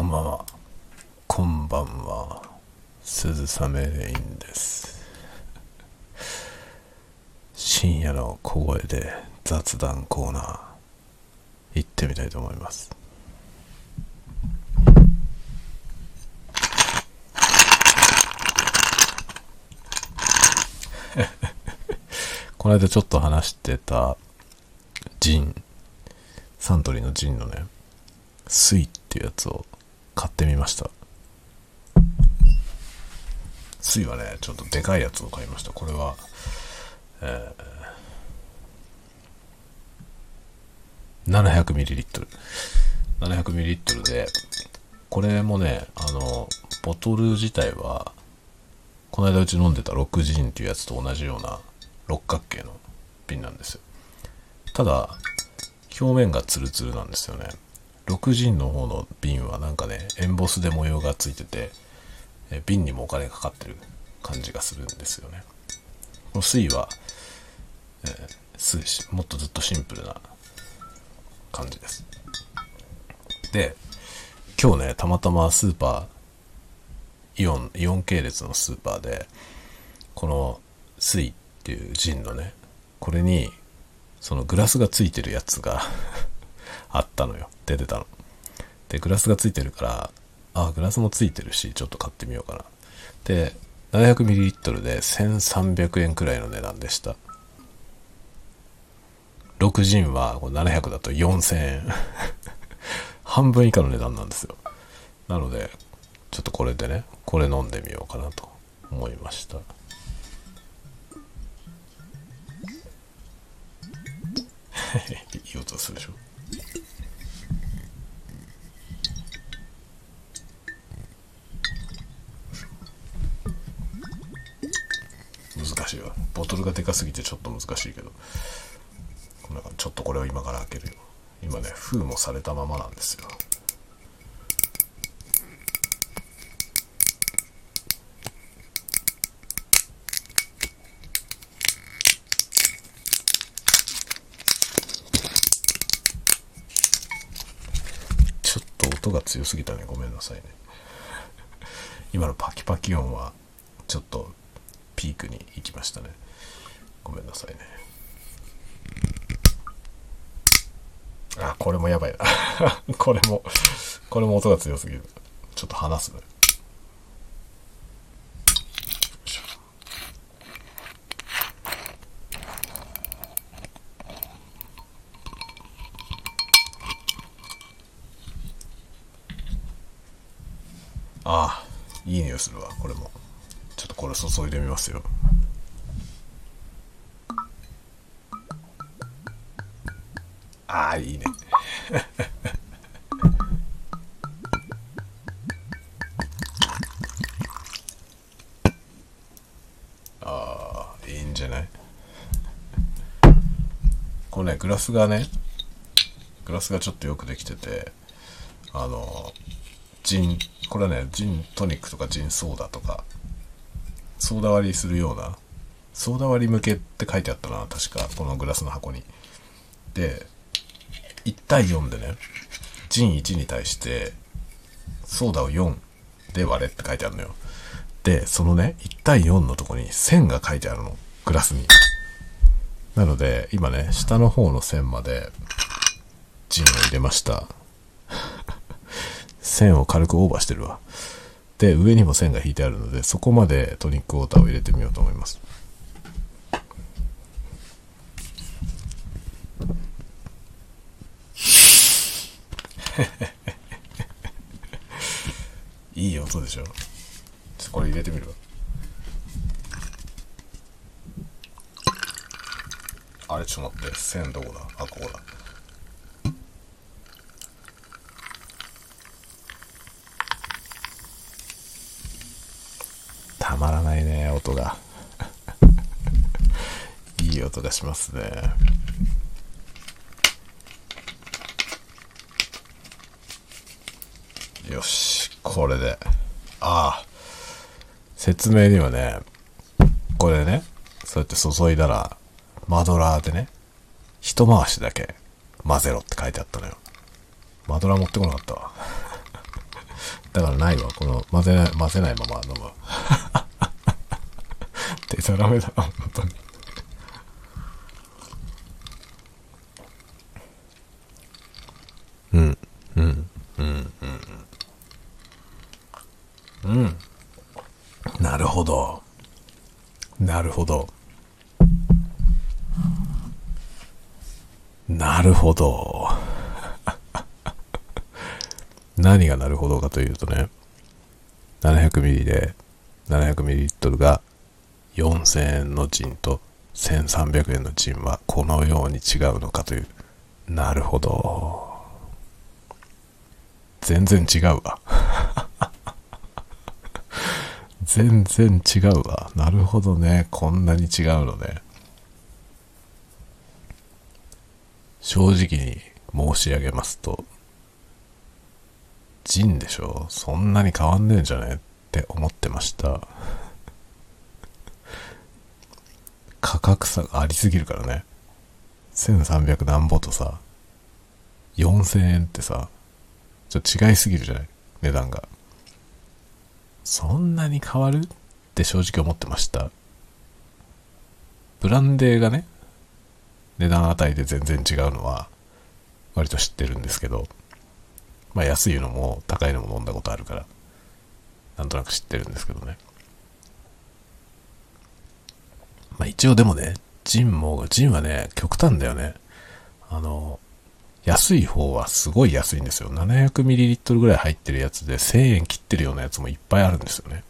こんばんは。こんばんは。鈴雨レインです。深夜の小声で雑談コーナー、行ってみたいと思います。この間ちょっと話してたジン、サントリーのジンのね、スイっていうやつを買ってみました。スイはね、ちょっとでかいやつを買いました。これは、えー、700ml。700ml で、これもね、あの、ボトル自体は、この間うち飲んでた6ジンっていうやつと同じような六角形の瓶なんですよ。ただ、表面がツルツルなんですよね。6ジンの方の瓶はなんかね、エンボスで模様がついてて、え瓶にもお金かかってる感じがするんですよね。この水は、えーもっとずっとシンプルな感じです。で、今日ね、たまたまスーパー、イオン、イオン系列のスーパーで、この水っていうジンのね、これに、そのグラスがついてるやつが あったのよ。出てたの。で、グラスがついてるから、あ、グラスもついてるし、ちょっと買ってみようかな。で、700ml で1300円くらいの値段でした。6ジンは700だと4000円。半分以下の値段なんですよ。なので、ちょっとこれでね、これ飲んでみようかなと思いました。いい音するでしょボトルがでかすぎてちょっと難しいけど。ちょっとこれを今から開けるよ。今ね封もされたままなんですよ。ちょっと音が強すぎたね。ごめんなさいね。今のパキパキ音はちょっとピークに行きましたね。ごめんなさいね。あこれもやばいな。これもこれも音が強すぎる。ちょっと離すね。ああいい匂いするわこれ。注いでみますよ。ああいいね。ああいいんじゃない？これねグラスがねグラスがちょっとよくできててあのジンこれはねジントニックとかジンソーダとかソーダ割りするようなソーダ割り向けって書いてあったな確かこのグラスの箱に。で1対4でねジン1に対してソーダを4で割れって書いてあるのよ。でそのね1対4のとこに線が書いてあるのグラスに。なので今ね下の方の線までジンを入れました。線を軽くオーバーしてるわ。で上にも線が引いてあるのでそこまでトニックウォーターを入れてみようと思います。いい音でしょ？ちょっとこれ入れてみるわ。あれちょっと待って。線どこだ？あここだ。たまらないね音が。いい音がしますね。よしこれで。ああ。説明にはねこれねそうやって注いだらマドラーでね一回しだけ混ぜろって書いてあったのよ。マドラー持ってこなかったわ。だからないわ。この混ぜない、混ぜないまま飲む。デタラメだな、本当に。うん、うん、うん、うん。うん。なるほど。なるほど。なるほど。何がなるほどかというとね、700ml で 700ml が4000円のジンと1300円のジンはこのように違うのかという。なるほど。全然違うわ。全然違うわ。なるほどね。こんなに違うのね。正直に申し上げますと、ジンでしょそんなに変わんねえんじゃねって思ってました。格差がありすぎるからね。1300何ぼとさ、4000円ってさ、ちょっと違いすぎるじゃない？値段が。そんなに変わるって正直思ってました。ブランデーがね、値段値で全然違うのは、割と知ってるんですけど、まあ安いのも高いのも飲んだことあるから、なんとなく知ってるんですけどね。まあ一応でもね、ジンも、ジンはね、極端だよね。あの、安い方はすごい安いんですよ。700ml ぐらい入ってるやつで1000円切ってるようなやつもいっぱいあるんですよね。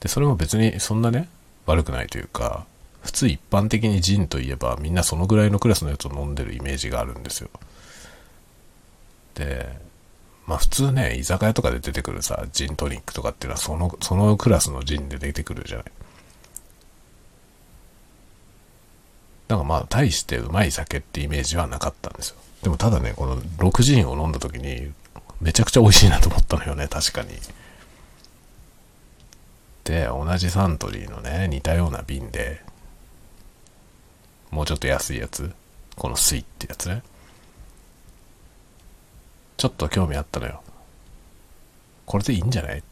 で、それも別にそんなね、悪くないというか、普通一般的にジンといえばみんなそのぐらいのクラスのやつを飲んでるイメージがあるんですよ。で、まあ普通ね、居酒屋とかで出てくるさ、ジントニックとかっていうのはその、そのクラスのジンで出てくるじゃない。だかまあ大してうまい酒ってイメージはなかったんですよ。でもただね、この6ジンを飲んだ時にめちゃくちゃ美味しいなと思ったのよね、確かに。で、同じサントリーのね、似たような瓶で、もうちょっと安いやつ、このスイってやつね。ちょっと興味あったのよ。これでいいんじゃない？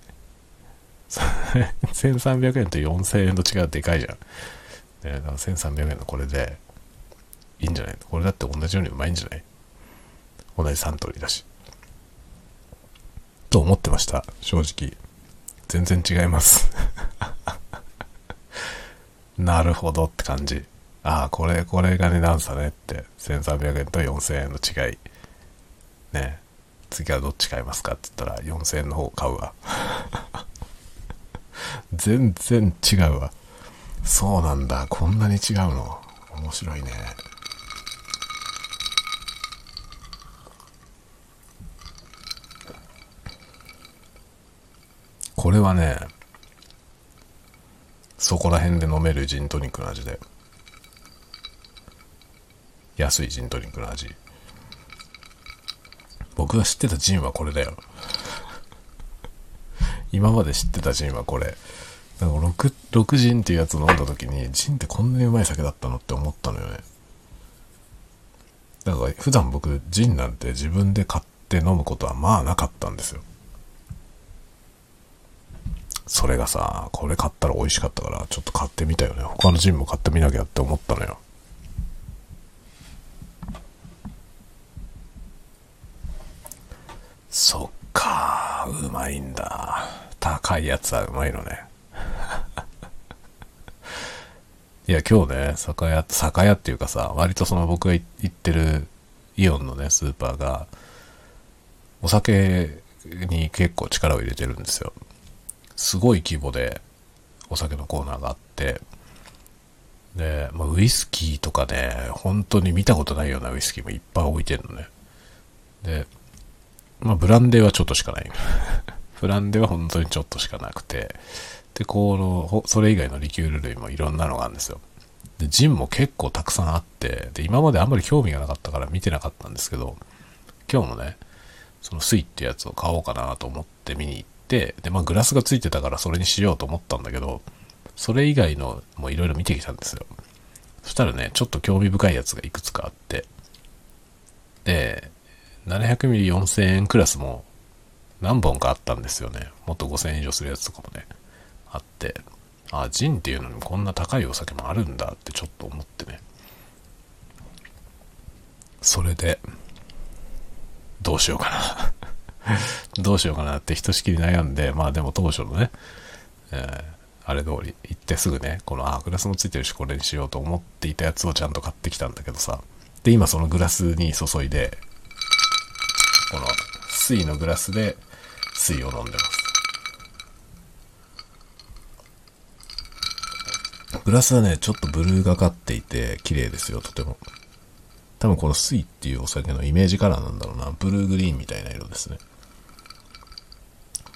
1300円と4000円と違うでかいじゃん。ね、だから1300円のこれでいいんじゃない？これだって同じようにうまいんじゃない？同じサントリーだし。と思ってました、正直。全然違います。なるほどって感じ。ああ、これ、これが値段差ねって。1300円と4000円の違い。ね次はどっち買いますかって言ったら4000円の方買うわ。全然違うわ。そうなんだ。こんなに違うの？面白いね。これはね、そこら辺で飲めるジントニックの味で。安いジントニックの味。僕が知ってたジンはこれだよ。今まで知ってたジンはこれ。だから6、6ジンっていうやつ飲んだ時に、ジンってこんなにうまい酒だったのって思ったのよね。だから普段僕、ジンなんて自分で買って飲むことはまあなかったんですよ。それがさ、これ買ったら美味しかったから、ちょっと買ってみたよね。他のジンも買ってみなきゃって思ったのよ。そっか、うまいんだ。高いやつはうまいのね。いや、今日ね、酒屋、酒屋っていうかさ、割とその僕が行ってるイオンのね、スーパーが、お酒に結構力を入れてるんですよ。すごい規模でお酒のコーナーがあって、で、まあ、ウイスキーとかね、本当に見たことないようなウイスキーもいっぱい置いてるのね。で、まあ、ブランデーはちょっとしかない。ブランデーは本当にちょっとしかなくて、で、この、それ以外のリキュール類もいろんなのがあるんですよ。で、ジンも結構たくさんあって、で、今まであんまり興味がなかったから見てなかったんですけど、今日もね、そのスイってやつを買おうかなと思って見に行って、で、まあグラスがついてたからそれにしようと思ったんだけど、それ以外のもいろいろ見てきたんですよ。そしたらね、ちょっと興味深いやつがいくつかあって、で、700ml4000 円クラスも何本かあったんですよね。もっと5000円以上するやつとかもね、あって、あ、ジンっていうのにこんな高いお酒もあるんだってちょっと思ってね。それで、どうしようかな どうしようかなってひとしきり悩んで、まあでも当初のね、えー、あれ通り行ってすぐね、この、あ、グラスもついてるしこれにしようと思っていたやつをちゃんと買ってきたんだけどさ、で、今そのグラスに注いで、この水のグラスで水を飲んでます。グラスはね、ちょっとブルーがかっていて、綺麗ですよ、とても。多分この水っていうお酒のイメージカラーなんだろうな。ブルーグリーンみたいな色ですね。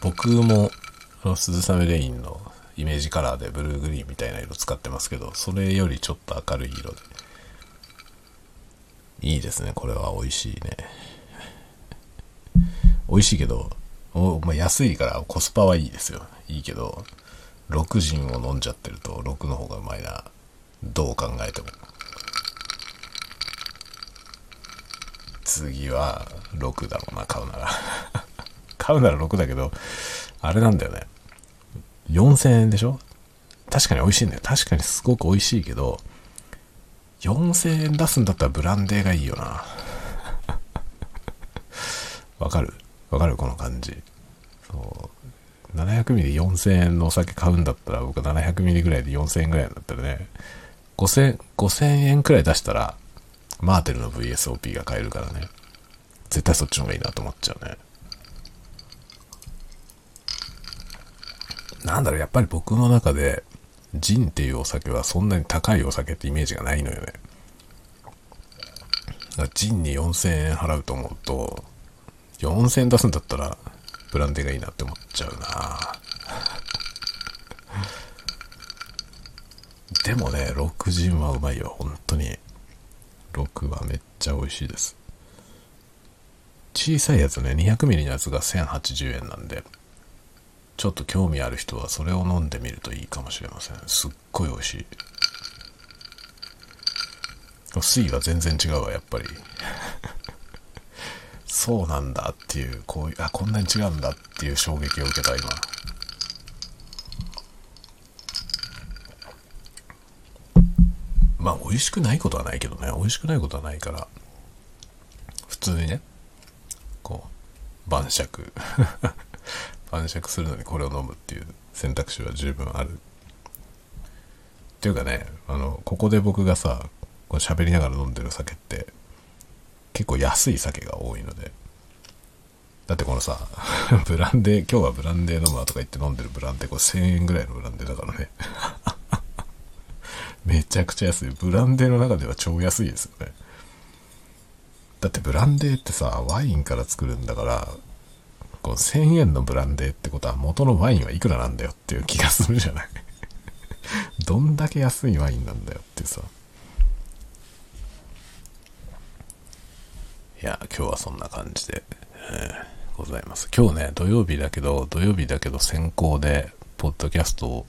僕も、あの、鈴雨レインのイメージカラーでブルーグリーンみたいな色使ってますけど、それよりちょっと明るい色で。いいですね。これは美味しいね。美味しいけど、おまあ、安いからコスパはいいですよ。いいけど、6ジンを飲んじゃってると6の方がうまいな。どう考えても。次は6だろうな、買うなら。買うなら6だけど、あれなんだよね。4000円でしょ？確かに美味しいんだよ。確かにすごく美味しいけど、4000円出すんだったらブランデーがいいよな。わかる？わかる？この感じ。そう。700ミリ4000円のお酒買うんだったら、僕700ミリぐらいで4000円ぐらいだったらね、5000、5000円くらい出したら、マーテルの VSOP が買えるからね。絶対そっちの方がいいなと思っちゃうね。なんだろう、やっぱり僕の中で、ジンっていうお酒はそんなに高いお酒ってイメージがないのよね。ジンに4000円払うと思うと、4000円出すんだったら、ブランデーがいいなって思っちゃうなでもね、6ジンはうまいよ、本当に。6はめっちゃ美味しいです。小さいやつね、200ml のやつが1080円なんで、ちょっと興味ある人はそれを飲んでみるといいかもしれません。すっごい美味しい。水位は全然違うわ、やっぱり。そうなんだっていう、こういう、あ、こんなに違うんだっていう衝撃を受けた、今。まあ、美味しくないことはないけどね、美味しくないことはないから、普通にね、こう、晩酌。晩酌するのにこれを飲むっていう選択肢は十分ある。っていうかね、あの、ここで僕がさ、こう喋りながら飲んでる酒って、結構安い酒が多いので、だってこのさ、ブランデー、今日はブランデー飲むわとか言って飲んでるブランデー、これ1000円ぐらいのブランデーだからね。めちゃくちゃ安い。ブランデーの中では超安いですよね。だってブランデーってさ、ワインから作るんだから、こう1000円のブランデーってことは元のワインはいくらなんだよっていう気がするじゃないどんだけ安いワインなんだよってさ。いや、今日はそんな感じで、えー、ございます。今日ね、土曜日だけど、土曜日だけど先行で、ポッドキャストを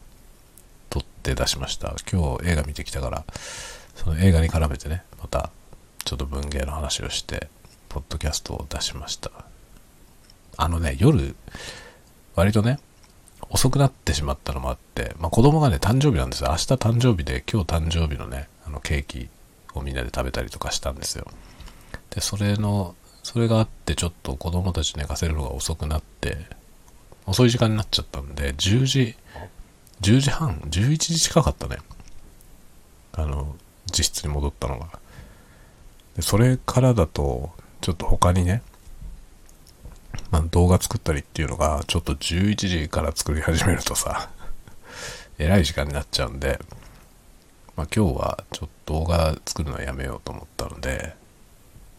撮って出しました。今日映画見てきたから、その映画に絡めてね、また、ちょっと文芸の話をして、ポッドキャストを出しました。あのね、夜、割とね、遅くなってしまったのもあって、まあ、子供がね、誕生日なんですよ。明日誕生日で、今日誕生日のね、あのケーキをみんなで食べたりとかしたんですよ。で、それの、それがあってちょっと子供たち寝かせるのが遅くなって、遅い時間になっちゃったんで、10時、10時半、11時近かったね。あの、自室に戻ったのが。で、それからだと、ちょっと他にね、まあ、動画作ったりっていうのが、ちょっと11時から作り始めるとさ、えらい時間になっちゃうんで、まあ、今日はちょっと動画作るのはやめようと思ったので、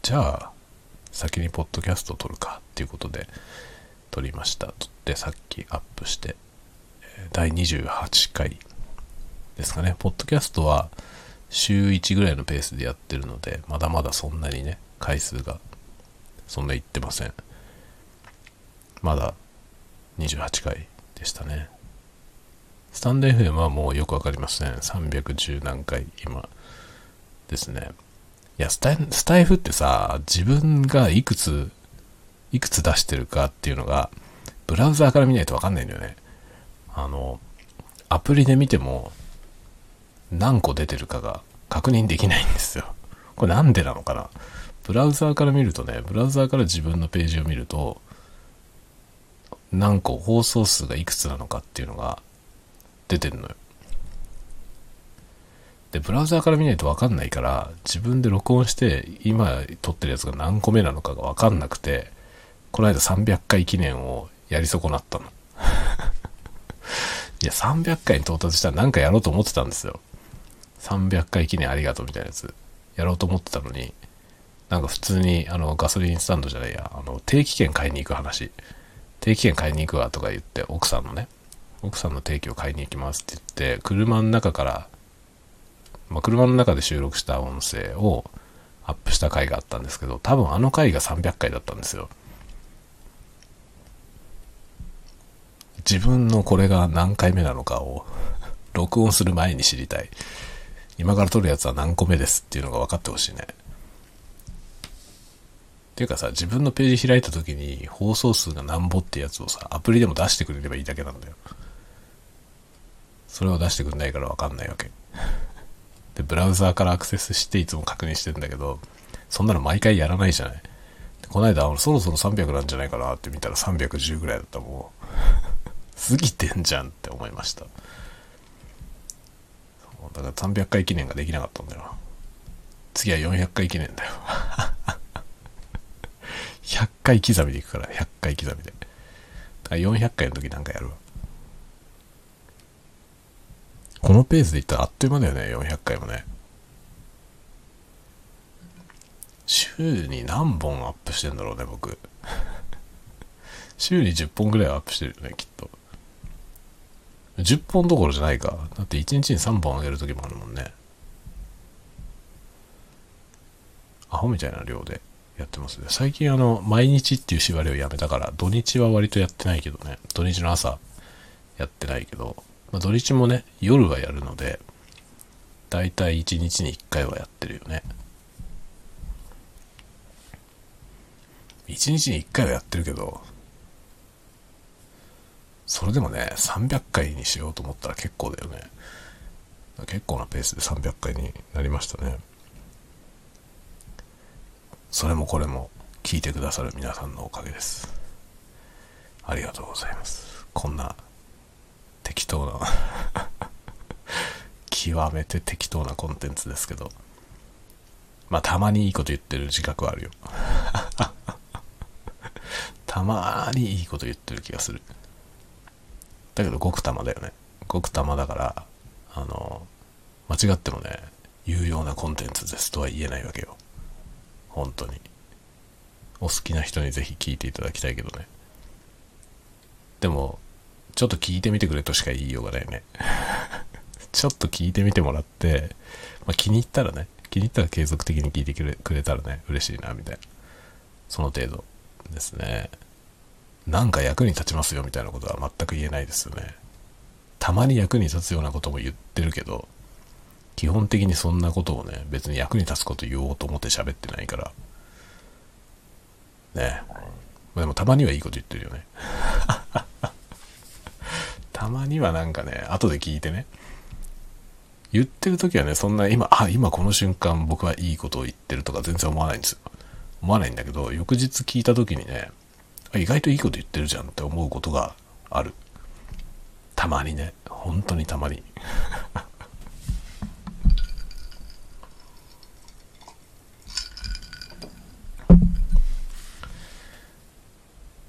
じゃあ、先にポッドキャストを撮るかっていうことで撮りました。撮ってさっきアップして、第28回ですかね。ポッドキャストは週1ぐらいのペースでやってるので、まだまだそんなにね、回数がそんなにいってません。まだ28回でしたね。スタンド FM はもうよくわかりません。310何回今ですね。いやスタイ、スタイフってさ、自分がいくつ、いくつ出してるかっていうのが、ブラウザーから見ないとわかんないんだよね。あの、アプリで見ても何個出てるかが確認できないんですよ。これなんでなのかな？ブラウザーから見るとね、ブラウザーから自分のページを見ると、何個放送数がいくつなのかっていうのが出てるのよ。で、ブラウザーから見ないとわかんないから、自分で録音して、今撮ってるやつが何個目なのかがわかんなくて、この間300回記念をやり損なったの。いや、300回に到達したら何かやろうと思ってたんですよ。300回記念ありがとうみたいなやつ、やろうと思ってたのに、なんか普通に、あの、ガソリンスタンドじゃないや、あの、定期券買いに行く話。定期券買いに行くわとか言って、奥さんのね、奥さんの定期を買いに行きますって言って、車の中から、まあ、車の中で収録した音声をアップした回があったんですけど、多分あの回が300回だったんですよ。自分のこれが何回目なのかを 録音する前に知りたい。今から撮るやつは何個目ですっていうのが分かってほしいね。っていうかさ、自分のページ開いた時に放送数が何ぼってやつをさ、アプリでも出してくれればいいだけなんだよ。それを出してくれないから分かんないわけ。で、ブラウザーからアクセスしていつも確認してんだけど、そんなの毎回やらないじゃない。この間、そろそろ300なんじゃないかなって見たら310ぐらいだったもう。過ぎてんじゃんって思いました。だから300回記念ができなかったんだよ。次は400回記念だよ。100回刻みでいくから、100回刻みで。だから400回の時なんかやるわ。このペースでいったらあっという間だよね、400回もね。週に何本アップしてんだろうね、僕。週に10本ぐらいアップしてるよね、きっと。10本どころじゃないか。だって1日に3本あげる時もあるもんね。アホみたいな量でやってますね。最近あの、毎日っていう縛りをやめたから、土日は割とやってないけどね。土日の朝やってないけど、まあ、土日もね、夜はやるので、だいたい1日に1回はやってるよね。1日に1回はやってるけど、それでもね、300回にしようと思ったら結構だよね。結構なペースで300回になりましたね。それもこれも聞いてくださる皆さんのおかげです。ありがとうございます。こんな適当な 極めて適当なコンテンツですけど、まあたまにいいこと言ってる自覚はあるよ。たまにいいこと言ってる気がする。だけどごくたまだよね。ごくたまだから、あの、間違ってもね、有用なコンテンツですとは言えないわけよ。本当に。お好きな人にぜひ聞いていただきたいけどね。でも、ちょっと聞いてみてくれとしか言いようがないね。ちょっと聞いてみてもらって、まあ、気に入ったらね、気に入ったら継続的に聞いてくれたらね、嬉しいな、みたいな。その程度ですね。なんか役に立ちますよみたいなことは全く言えないですよね。たまに役に立つようなことも言ってるけど、基本的にそんなことをね、別に役に立つこと言おうと思って喋ってないから。ねでもたまにはいいこと言ってるよね。たまにはなんかね、後で聞いてね。言ってる時はね、そんな今、あ、今この瞬間僕はいいことを言ってるとか全然思わないんですよ。思わないんだけど、翌日聞いた時にね、意外といいこと言ってるじゃんって思うことがある。たまにね。本当にたまに。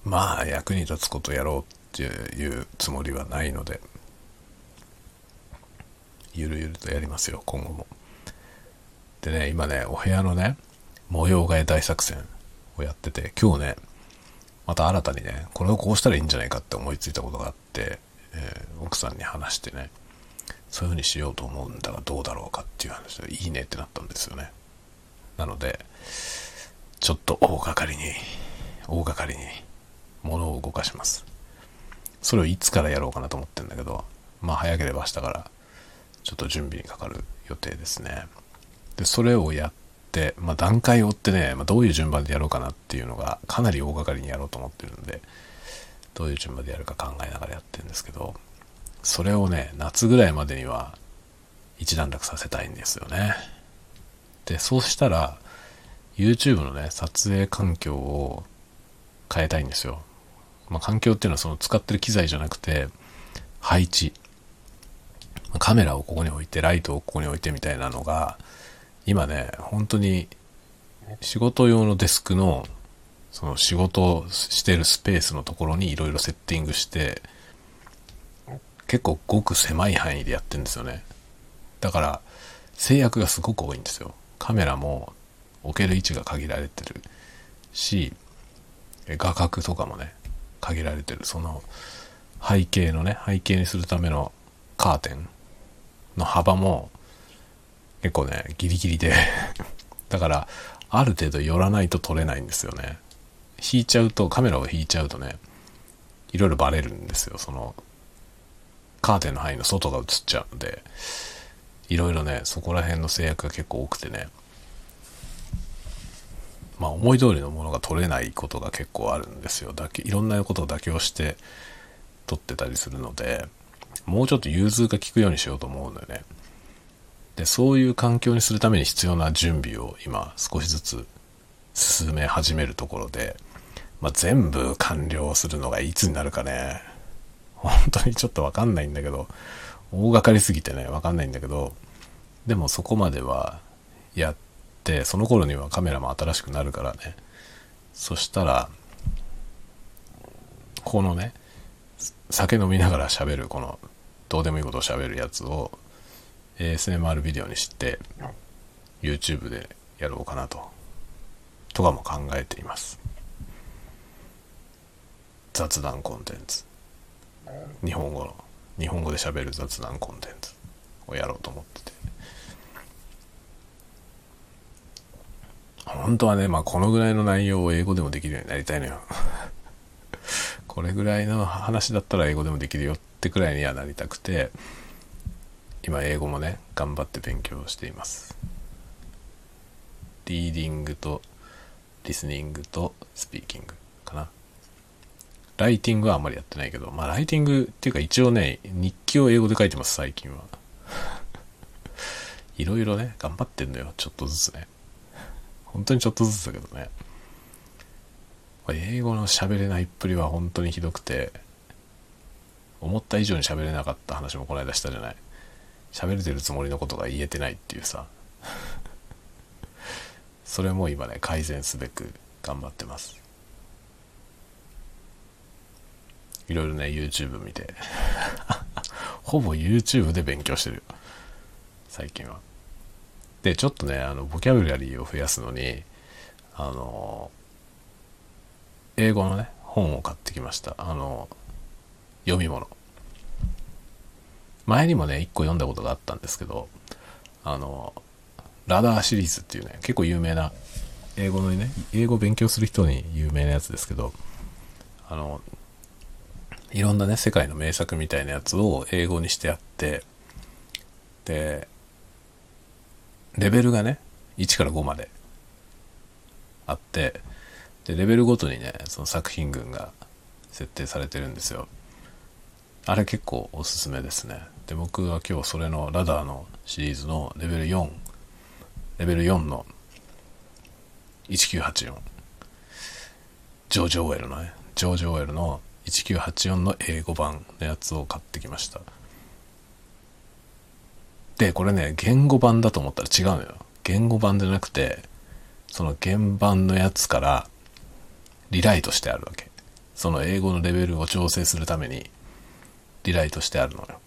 まあ役に立つことやろうっていうつもりはないのでゆるゆるとやりますよ今後もでね今ねお部屋のね模様替え大作戦をやってて今日ねまた新たにね、これをこうしたらいいんじゃないかって思いついたことがあって、えー、奥さんに話してね、そういう風にしようと思うんだがどうだろうかっていう話で、いいねってなったんですよね。なので、ちょっと大掛かりに、大掛かりに物を動かします。それをいつからやろうかなと思ってんだけど、まあ早ければ明日からちょっと準備にかかる予定ですね。で、それをやって、まあ、段階を追ってね、まあ、どういう順番でやろうかなっていうのがかなり大掛かりにやろうと思ってるんで、どういう順番でやるか考えながらやってるんですけどそれをね夏ぐらいまでには一段落させたいんですよねでそうしたら YouTube のね撮影環境を変えたいんですよ、まあ、環境っていうのはその使ってる機材じゃなくて配置。カメラをここに置いてライトをここに置いてみたいなのが今ね本当に仕事用のデスクのその仕事をしてるスペースのところにいろいろセッティングして結構ごく狭い範囲でやってるんですよね。だから制約がすごく多いんですよ。カメラも置ける位置が限られてるし画角とかもね限られてるその背景のね背景にするためのカーテンの幅も結構ねギリギリで。だからある程度寄らないと撮れないんですよね。引いちゃうとカメラを引いちゃうとねいろいろバレるんですよ。そのカーテンの範囲の外が映っちゃうんでいろいろねそこら辺の制約が結構多くてね。まあ思い通りのものが取れないことが結構あるんですよ。だけいろんなことを妥協して撮ってたりするのでもうちょっと融通が利くようにしようと思うのよね。でそういう環境にするために必要な準備を今少しずつ進め始めるところで、まあ、全部完了するのがいつになるかね。本当にちょっとわかんないんだけど大掛かりすぎてねわかんないんだけどでもそこまではやってその頃にはカメラも新しくなるからね。そしたらこのね酒飲みながら喋るこのどうでもいいことを喋るやつを ASMR ビデオにして YouTube でやろうかなと。とかも考えています。雑談コンテンツ。日本語の。日本語で喋る雑談コンテンツをやろうと思ってて。本当はねまあこのぐらいの内容を英語でもできるようになりたいのよ。これぐらいの話だったら英語でもできるよってくらいにはなりたくて今英語もね頑張って勉強しています。リーディングとリスニングとスピーキングかな。ライティングはあんまりやってないけどまあライティングっていうか一応ね日記を英語で書いてます最近は。いろいろね頑張ってんのよちょっとずつね。本当にちょっとずつだけどね。英語の喋れないっぷりは本当にひどくて思った以上に喋れなかった話もこの間したじゃない。喋れてるつもりのことが言えてないっていうさ。それも今ね改善すべく頑張ってます。いろいろね YouTube 見て。ほぼ YouTube で勉強してるよ。最近は。でちょっとねあのボキャブラリーを増やすのにあの英語のね本を買ってきました。あの読み物。前にもね1個読んだことがあったんですけどあのラダーシリーズっていうね結構有名な英語のね英語勉強する人に有名なやつですけどあのいろんなね世界の名作みたいなやつを英語にしてあってでレベルがね1から5まであってでレベルごとにねその作品群が設定されてるんですよ。あれ結構おすすめですね。で僕は今日それのラダーのシリーズのレベル4レベル4の1984ジョージ・オーエルのねジョージ・オーエルの1984の英語版のやつを買ってきました。でこれね言語版だと思ったら違うのよ。言語版じゃなくてその原版のやつからリライトしてあるわけ。その英語のレベルを調整するためにリライトしてあるのよ。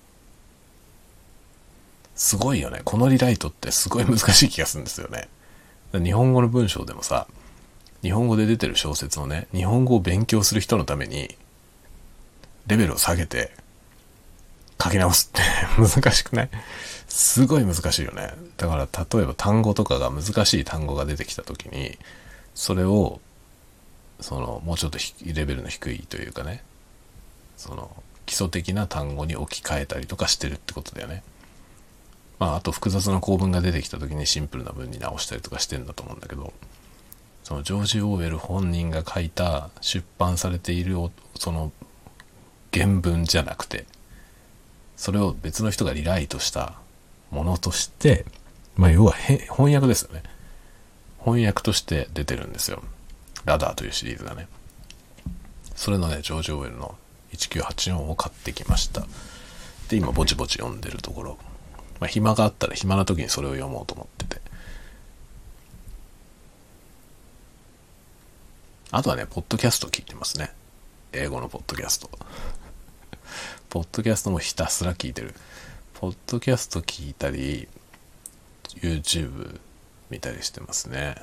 すごいよね。このリライトってすごい難しい気がするんですよね。日本語の文章でもさ日本語で出てる小説をね日本語を勉強する人のためにレベルを下げて書き直すって 難しくない？すごい難しいよね。だから例えば単語とかが難しい単語が出てきた時にそれをそのもうちょっとレベルの低いというかね。その基礎的な単語に置き換えたりとかしてるってことだよね。まああと複雑な構文が出てきた時にシンプルな文に直したりとかしてんだと思うんだけど。そのジョージ・オーウェル本人が書いた出版されているその原文じゃなくてそれを別の人がリライトしたものとしてまあ要は翻訳ですよね。翻訳として出てるんですよ。ラダーというシリーズがね。それのねジョージ・オウェルの1984を買ってきました。で今ぼちぼち読んでるところ。まあ暇があったら暇な時にそれを読もうと思ってて。あとはねポッドキャスト聞いてますね。英語のポッドキャスト。ポッドキャストもひたすら聞いてる。ポッドキャスト聞いたり YouTube 見たりしてますね。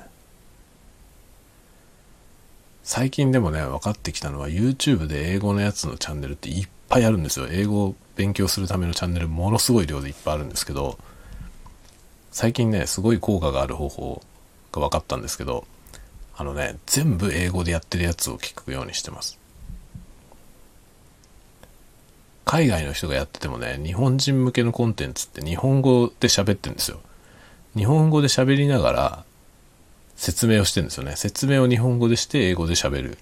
最近でもね分かってきたのは YouTube で英語のやつのチャンネルっていっぱいあるんですよ。英語を勉強するためのチャンネルものすごい量でいっぱいあるんですけど最近ねすごい効果がある方法が分かったんですけどあのね全部英語でやってるやつを聞くようにしてます。海外の人がやっててもね日本人向けのコンテンツって日本語で喋ってるんですよ日本語で喋りながら説明をしてるんですよね。説明を日本語でして英語で喋る。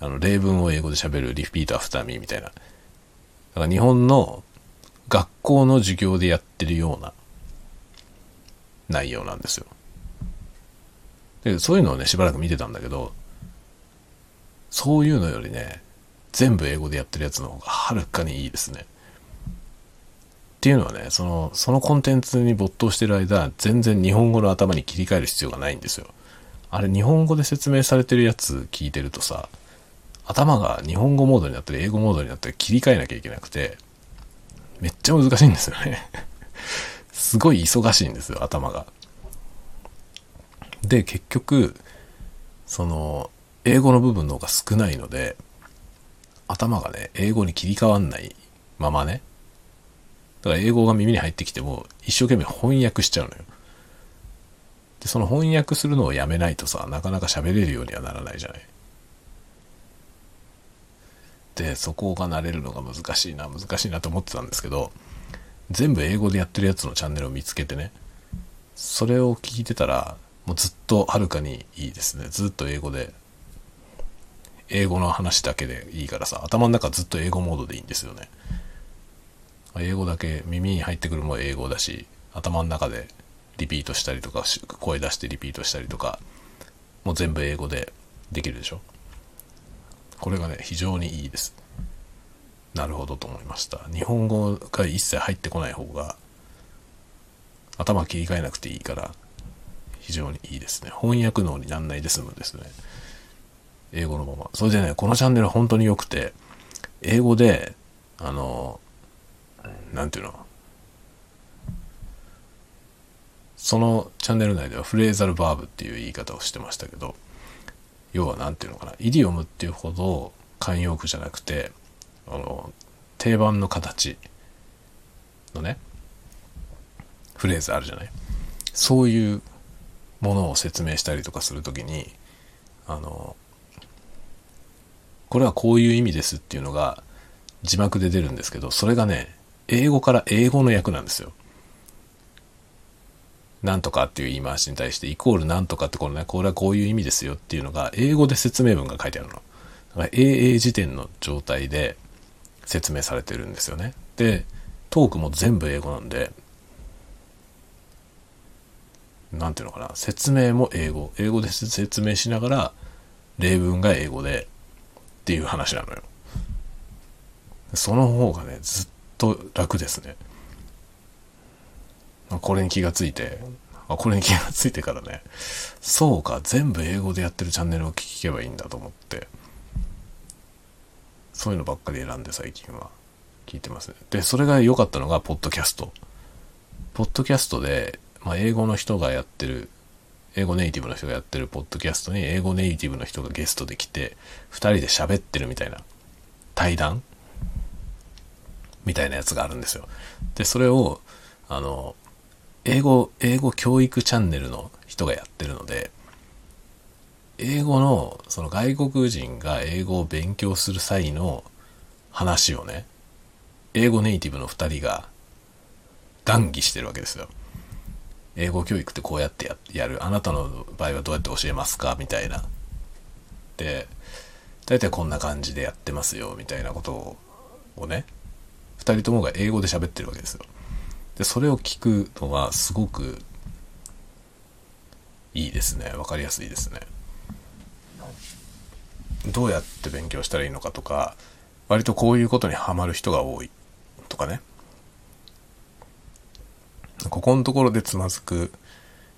あの、例文を英語で喋る。 repeat after me みたいな。だから日本の学校の授業でやってるような内容なんですよ。で、そういうのをね、しばらく見てたんだけど、そういうのよりね、全部英語でやってるやつの方がはるかにいいですね。っていうのはね、その、そのコンテンツに没頭してる間、全然日本語の頭に切り替える必要がないんですよ。あれ日本語で説明されてるやつ聞いてるとさ、頭が日本語モードになったり英語モードになったり切り替えなきゃいけなくて、めっちゃ難しいんですよね すごい忙しいんですよ、頭が。で、結局、その、英語の部分の方が少ないので、頭がね、英語に切り替わんないままね、だから英語が耳に入ってきても、一生懸命翻訳しちゃうのよ。で、その翻訳するのをやめないとさ、なかなか喋れるようにはならないじゃない。で、そこが慣れるのが難しいな、難しいなと思ってたんですけど、全部英語でやってるやつのチャンネルを見つけてね、それを聞いてたら、もうずっとはるかにいいですね。ずっと英語で、英語の話だけでいいからさ、頭の中ずっと英語モードでいいんですよね。英語だけ耳に入ってくるも英語だし、頭の中でリピートしたりとか声出してリピートしたりとかもう全部英語でできるでしょ。これがね非常にいいです。なるほどと思いました。日本語が一切入ってこない方が頭切り替えなくていいから非常にいいですね。翻訳能になんないで済むんですね。英語のまま。それでねこのチャンネル本当に良くて英語であの何ていうの？そのチャンネル内ではフレーザルバーブっていう言い方をしてましたけど要は何て言うのかなイディオムっていうほど慣用句じゃなくてあの定番の形のねフレーズあるじゃない？そういうものを説明したりとかする時にあのこれはこういう意味ですっていうのが字幕で出るんですけどそれがね英語から英語の訳なんですよなんとかっていう言い回しに対して、イコールなんとかってこのね、これはこういう意味ですよっていうのが、英語で説明文が書いてあるの。だから AA 辞典の状態で説明されてるんですよね。で、トークも全部英語なんで、なんていうのかな、説明も英語。英語で説明しながら、例文が英語でっていう話なのよ。その方がね、ずっと楽ですね。これに気がついて、あこれに気がついてからね、そうか、全部英語でやってるチャンネルを聞けばいいんだと思って、そういうのばっかり選んで最近は聞いてますね。で、それが良かったのが、ポッドキャスト。ポッドキャストで、まあ、英語の人がやってる、英語ネイティブの人がやってるポッドキャストに、英語ネイティブの人がゲストで来て、二人で喋ってるみたいな、対談？みたいなやつがあるんですよ。で、それを、あの、英語、英語教育チャンネルの人がやってるので、英語の、その外国人が英語を勉強する際の話をね、英語ネイティブの2人が談義してるわけですよ。英語教育ってこうやってやる。あなたの場合はどうやって教えますか？みたいな。で、大体こんな感じでやってますよ、みたいなことをね2人ともが英語で喋ってるわけですよでそれを聞くのはすごくいいですね分かりやすいですねどうやって勉強したらいいのかとか割とこういうことにはまる人が多いとかねここのところでつまずく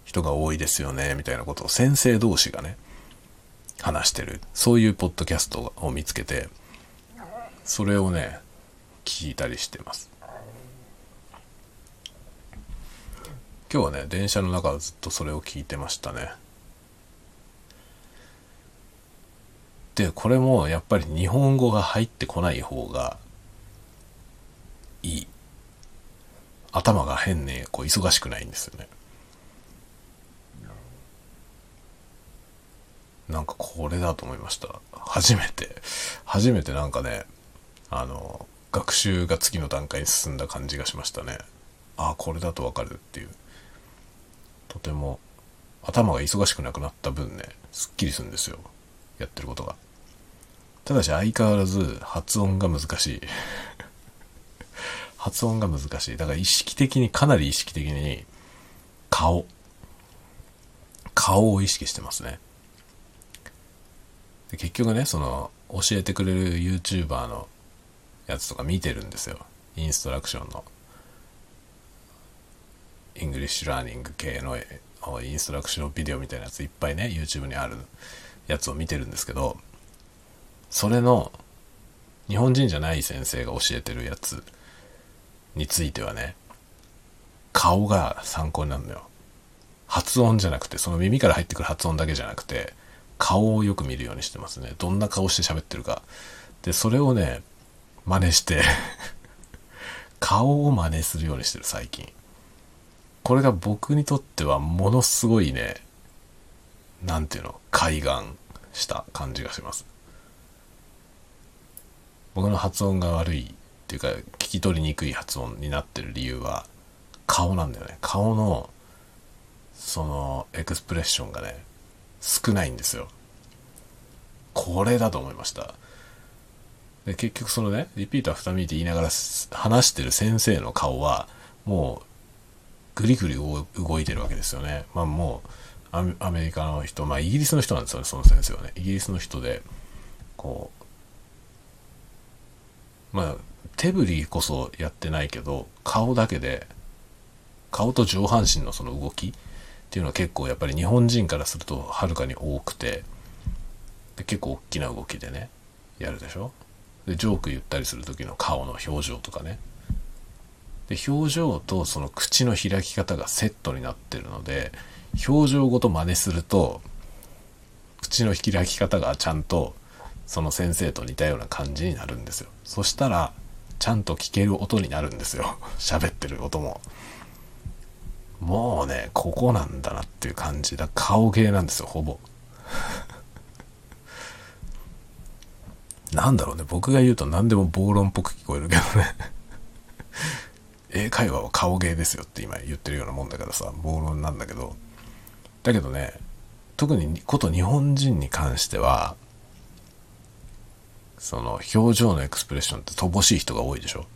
人が多いですよねみたいなことを先生同士がね話してるそういうポッドキャストを見つけてそれをね聞いたりしてます。今日はね電車の中ずっとそれを聞いてましたね。でこれもやっぱり日本語が入ってこない方がいい。頭が変ねこう忙しくないんですよね。なんかこれだと思いました。初めて。初めてなんかねあの学習が次の段階に進んだ感じがしましたね。ああこれだとわかるっていう。とても頭が忙しくなくなった分ねすっきりするんですよ。やってることが。ただし相変わらず発音が難しい。発音が難しい。だから意識的にかなり意識的に顔。顔を意識してますね。で結局ねその教えてくれる YouTuber のやつとか見てるんですよ。インストラクションの。English learning 系の instruction video みたいなやついっぱいね YouTube にあるやつを見てるんですけどそれの日本人じゃない先生が教えてるやつについてはね顔が参考になるのよ。発音じゃなくてその耳から入ってくる発音だけじゃなくて顔をよく見るようにしてますね。どんな顔して喋ってるか。でそれをね真似して 顔を真似するようにしてる最近。これが僕にとってはものすごいね何ていうの開眼した感じがします。僕の発音が悪いっていうか聞き取りにくい発音になってる理由は顔なんだよね。顔のそのエクスプレッションがね少ないんですよ。これだと思いました。で結局そのね repeat after me って言いながら話してる先生の顔はもうグリグリ動いてるわけですよね。まあもうアメリカの人まあイギリスの人なんですよねその先生はね。イギリスの人でこうまあ手振りこそやってないけど顔だけで顔と上半身のその動きっていうのは結構やっぱり日本人からするとはるかに多くてで結構大きな動きでねやるでしょ？でジョーク言ったりする時の顔の表情とかね。で表情とその口の開き方がセットになってるので表情ごと真似すると口の開き方がちゃんとその先生と似たような感じになるんですよ。そしたらちゃんと聞ける音になるんですよ。喋ってる音も。もうねここなんだなっていう感じだ顔芸なんですよほぼ。なんだろうね僕が言うと何でも暴論っぽく聞こえるけどね。英会話は顔芸ですよって今言ってるようなもんだからさ暴論なんだけど。だけどね特にこと日本人に関してはその表情のエクスプレッションって乏しい人が多いでしょ？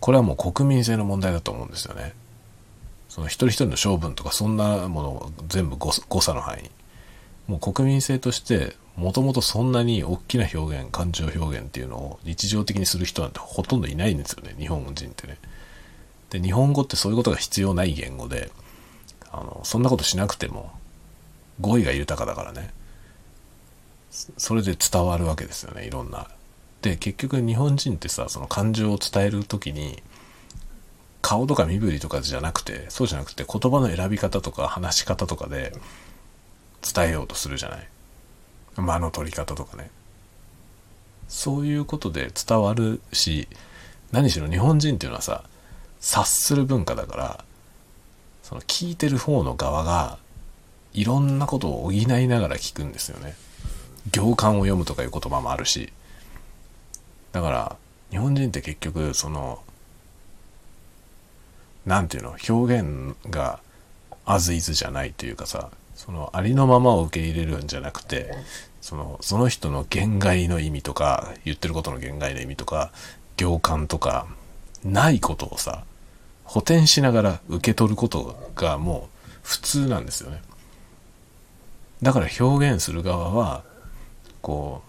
これはもう国民性の問題だと思うんですよね。その一人一人の性分とかそんなものを全部誤差の範囲もう国民性としてもともとそんなに大きな表現感情表現っていうのを日常的にする人なんてほとんどいないんですよね。日本人ってね。で日本語ってそういうことが必要ない言語であのそんなことしなくても語彙が豊かだからね。それで伝わるわけですよねいろんな。で結局日本人ってさその感情を伝える時に顔とか身振りとかじゃなくてそうじゃなくて言葉の選び方とか話し方とかで伝えようとするじゃない。間の取り方とかね。そういうことで伝わるし何しろ日本人っていうのはさ察する文化だからその聞いてる方の側がいろんなことを補いながら聞くんですよね。行間を読むとかいう言葉もあるしだから日本人って結局その何て言うの表現が as is じゃないというかさそのありのままを受け入れるんじゃなくてそのその人の言外の意味とか言ってることの言外の意味とか行間とかないことをさ補填しながら受け取ることがもう普通なんですよね。だから表現する側はこ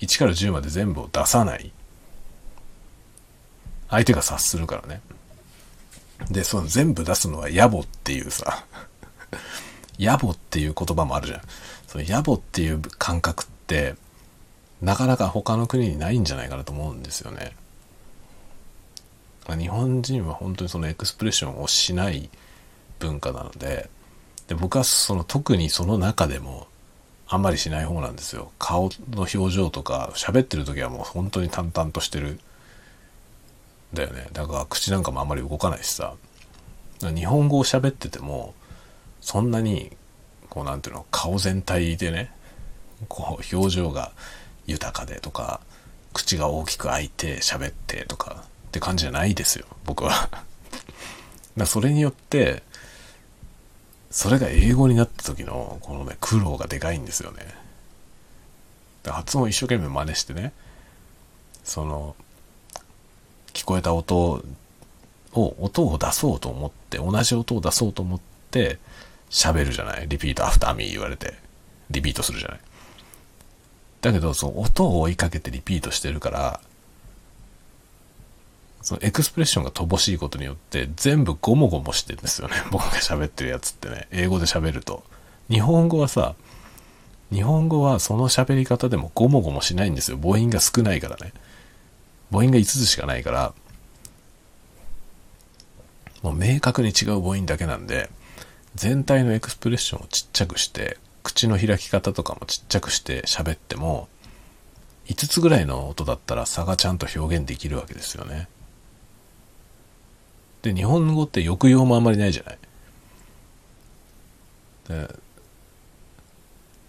う1から10まで全部を出さない。相手が察するからね。でその全部出すのは野暮っていうさ。野暮っていう言葉もあるじゃん。その野暮っていう感覚ってなかなか他の国にないんじゃないかなと思うんですよね。日本人は本当にそのエクスプレッションをしない文化なのでで僕はその特にその中でもあんまりしない方なんですよ。顔の表情とか喋ってる時はもう本当に淡々としてる。だよね。だから口なんかもあんまり動かないしさ。日本語を喋っててもそんなにこうなんていうの顔全体でねこう表情が豊かでとか口が大きく開いて喋ってとかって感じじゃないですよ僕は。だそれによってそれが英語になった時のこのね苦労がでかいんですよね。発音を一生懸命真似してねその聞こえた音を音を出そうと思って同じ音を出そうと思って喋るじゃない？ repeat after me 言われてリピートするじゃない？だけどその音を追いかけてリピートしてるからそのエクスプレッションが乏しいことによって全部ゴモゴモしてるんですよね。僕が喋ってるやつってね。英語で喋ると。日本語はさ日本語はその喋り方でもゴモゴモしないんですよ。母音が少ないからね。母音が5つしかないから、もう明確に違う母音だけなんで、全体のエクスプレッションをちっちゃくして、口の開き方とかもちっちゃくして喋っても、5つぐらいの音だったら差がちゃんと表現できるわけですよね。で、日本語って抑揚もあんまりないじゃない？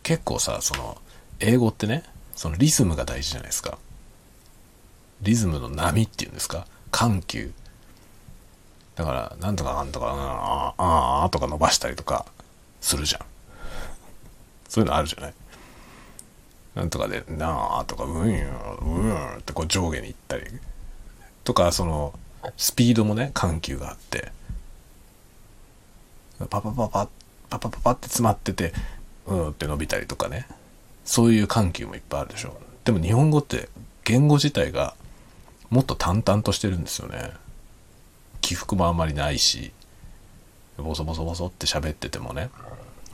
結構さ、その、英語ってね、そのリズムが大事じゃないですか。リズムの波っていうんですか？緩急。だからなんとかなんとかあああとか伸ばしたりとかするじゃん。そういうのあるじゃない？なんとかでなあとかうんうんってこう上下に行ったり。とかそのスピードもね、緩急があって、パパパパ、パパパパって詰まってて、うんって伸びたりとかね、そういう緩急もいっぱいあるでしょ。でも日本語って言語自体がもっと淡々としてるんですよね。起伏もあんまりないし、ボソボソボソって喋っててもね、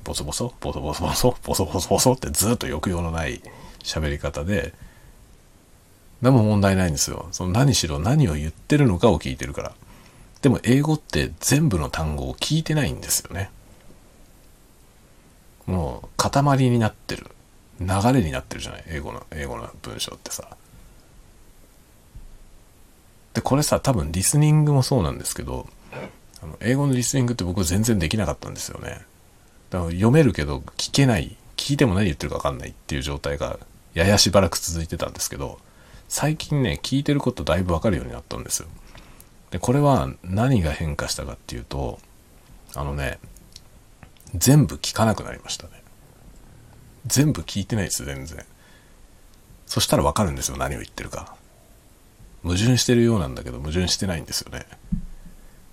ボソボソ、ボソボソボソ、ボソボソボソってずっと抑揚のない喋り方で、何も問題ないんですよ。その何しろ何を言ってるのかを聞いてるから。でも英語って全部の単語を聞いてないんですよね。もう塊になってる。流れになってるじゃない？英語の英語の文章ってさ。で、これさ、多分リスニングもそうなんですけど、あの英語のリスニングって僕全然できなかったんですよね。だから読めるけど聞けない、聞いても何言ってるか分かんないっていう状態がややしばらく続いてたんですけど、最近ね、聞いてることだいぶ分かるようになったんですよ。で、これは何が変化したかっていうと、あのね、全部聞かなくなりましたね。全部聞いてないです全然。そしたら分かるんですよ、何を言ってるか。矛盾してるようなんだけど矛盾してないんですよね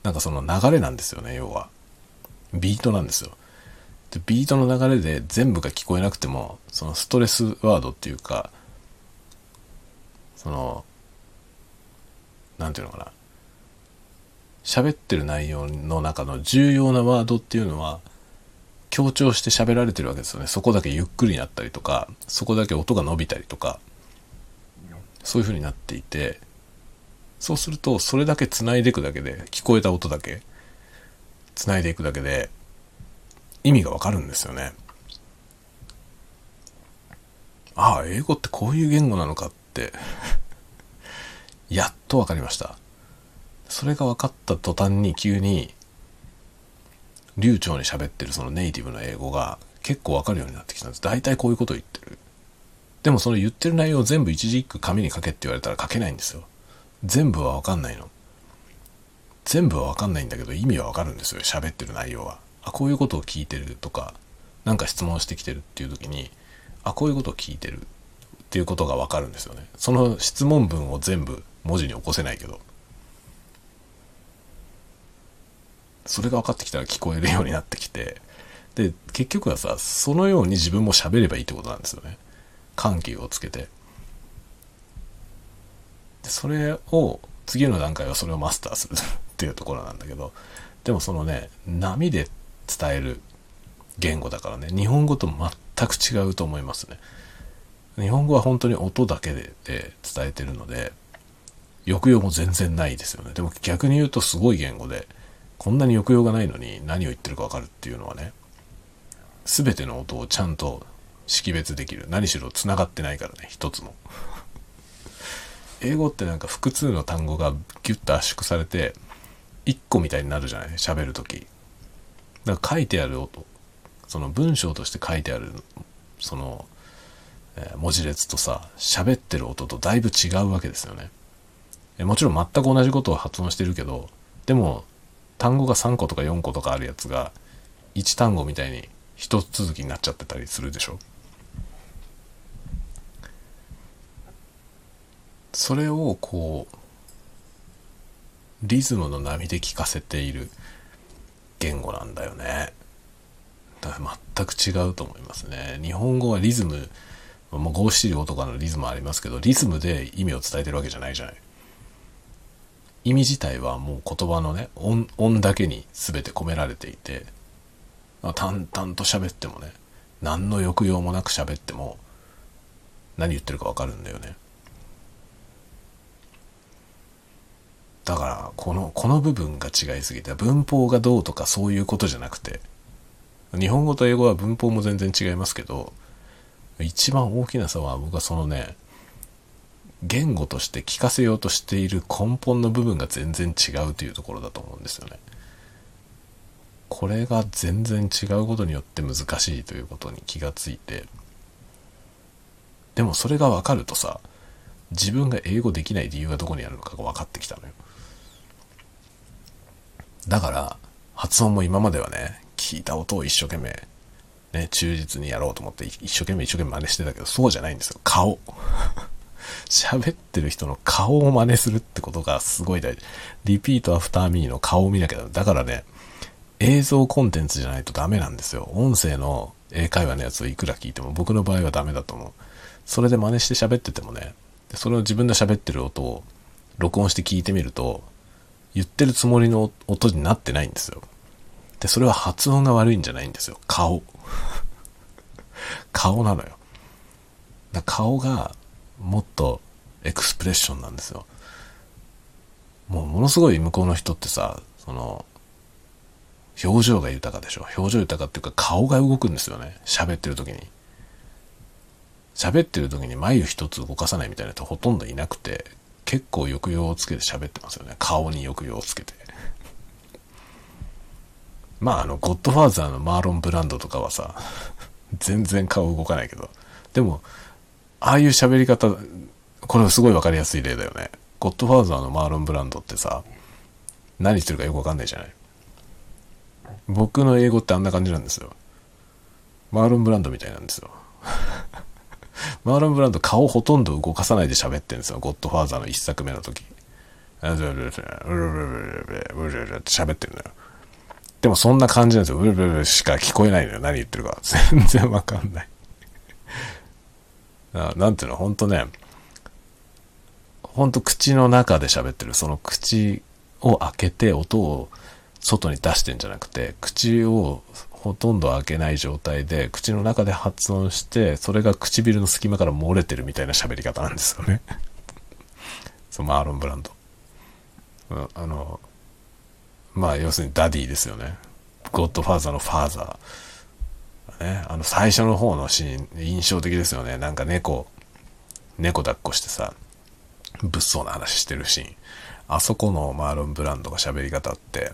なんかその流れなんですよね要はビートなんですよでビートの流れで全部が聞こえなくてもそのストレスワードっていうかその何て言うのかな喋ってる内容の中の重要なワードっていうのは強調して喋られてるわけですよねそこだけゆっくりになったりとかそこだけ音が伸びたりとかそういう風になっていてそうするとそれだけ繋いでいくだけで聞こえた音だけ繋いでいくだけで意味がわかるんですよね。ああ英語ってこういう言語なのかっ やっと分かりましたそれが分かった途端に急に流暢に喋ってるそのネイティブな英語が結構分かるようになってきたんです大体こういうことを言ってるでもその言ってる内容を全部一字一句紙に書けって言われたら書けないんですよ全部はわかんないの。全部はわかんないんだけど意味はわかるんですよ。喋ってる内容は。あ、こういうことを聞いてるとか、なんか質問してきてるっていう時に、あ、こういうことを聞いてるっていうことがわかるんですよね。その質問文を全部文字に起こせないけど。それが分かってきたら聞こえるようになってきて。で結局はさそのように自分も喋ればいいってことなんですよね。緩急をつけて。それを次の段階はそれをマスターするっていうところなんだけど。でもそのね波で伝える言語だからね日本語と全く違うと思いますね。日本語は本当に音だけでで伝えてるので抑揚も全然ないですよね。でも逆に言うとすごい言語でこんなに抑揚がないのに何を言ってるか分かるっていうのはね全ての音をちゃんと識別できる。何しろ繋がってないからね一つの 英語ってなんか複数の単語がギュッと圧縮されて1個みたいになるじゃない？喋る時。だから書いてある音。その文章として書いてあるその、えー、文字列とさ喋ってる音とだいぶ違うわけですよね。えもちろん全く同じことを発音してるけどでも単語が3個とか4個とかあるやつが1単語みたいに一続きになっちゃってたりするでしょ。それをこうリズムの波で聞かせている言語なんだよね。だから全く違うと思いますね。日本語はリズム五七五とかのリズムありますけどリズムで意味を伝えてるわけじゃないじゃない。意味自体はもう言葉のね音音だけに全て込められていて淡々と喋ってもね何の抑揚もなく喋っても何言ってるか分かるんだよね。だからこのこの部分が違いすぎて文法がどうとかそういうことじゃなくて日本語と英語は文法も全然違いますけど一番大きな差は僕はそのね言語として聞かせようとしている根本の部分が全然違うというところだと思うんですよね。これが全然違うことによって難しいということに気がついてでもそれが分かるとさ自分が英語できない理由がどこにあるのかが分かってきたのよだから発音も今まではね聞いた音を一生懸命ね忠実にやろうと思って一生懸命一生懸命真似してたけどそうじゃないんですよ顔 喋ってる人の顔を真似するってことがすごい大事 repeat after me の顔を見なきゃだだからね映像コンテンツじゃないとダメなんですよ。音声の英会話のやつをいくら聞いても僕の場合はダメだと思う。それで真似して喋っててもね、それを自分で喋ってる音を録音して聞いてみると、言ってるつもりの音になってないんですよ。で、それは発音が悪いんじゃないんですよ。顔。顔なのよ。だ顔がもっとエクスプレッションなんですよ。もうものすごい向こうの人ってさ、その、表情が豊かでしょ。表情豊かっていうか顔が動くんですよね。喋ってる時に。喋ってる時に眉一つ動かさないみたいな人ほとんどいなくて、結構抑揚をつけて喋ってますよね。顔に抑揚をつけて。まああの、ゴッドファーザーのマーロン・ブランドとかはさ、全然顔動かないけど。でも、ああいう喋り方、これすごいわかりやすい例だよね。ゴッドファーザーのマーロン・ブランドってさ、何言ってるかよくわかんないじゃない。僕の英語ってあんな感じなんですよ。マーロン・ブランドみたいなんですよ。マーロン・ブランド顔ほとんど動かさないで喋ってんですよ。ゴッドファーザーの一作目の時。喋ってるのよ。でもそんな感じなんですよ。ブルブルブルしか聞こえないのよ。何言ってるか。全然わかんない あ。なんていうの、ほんとね、ほんと口の中で喋ってる。その口を開けて音を外に出してんじゃなくて、口をほとんど開けない状態で、口の中で発音して、それが唇の隙間から漏れてるみたいな喋り方なんですよね。そう、マーロン・ブランド。あの、まあ、要するにダディですよね。ゴッドファーザーのファーザー。ね、あの、最初の方のシーン、印象的ですよね。なんか猫、猫抱っこしてさ、物騒な話してるシーン。あそこのマーロン・ブランドが喋り方って、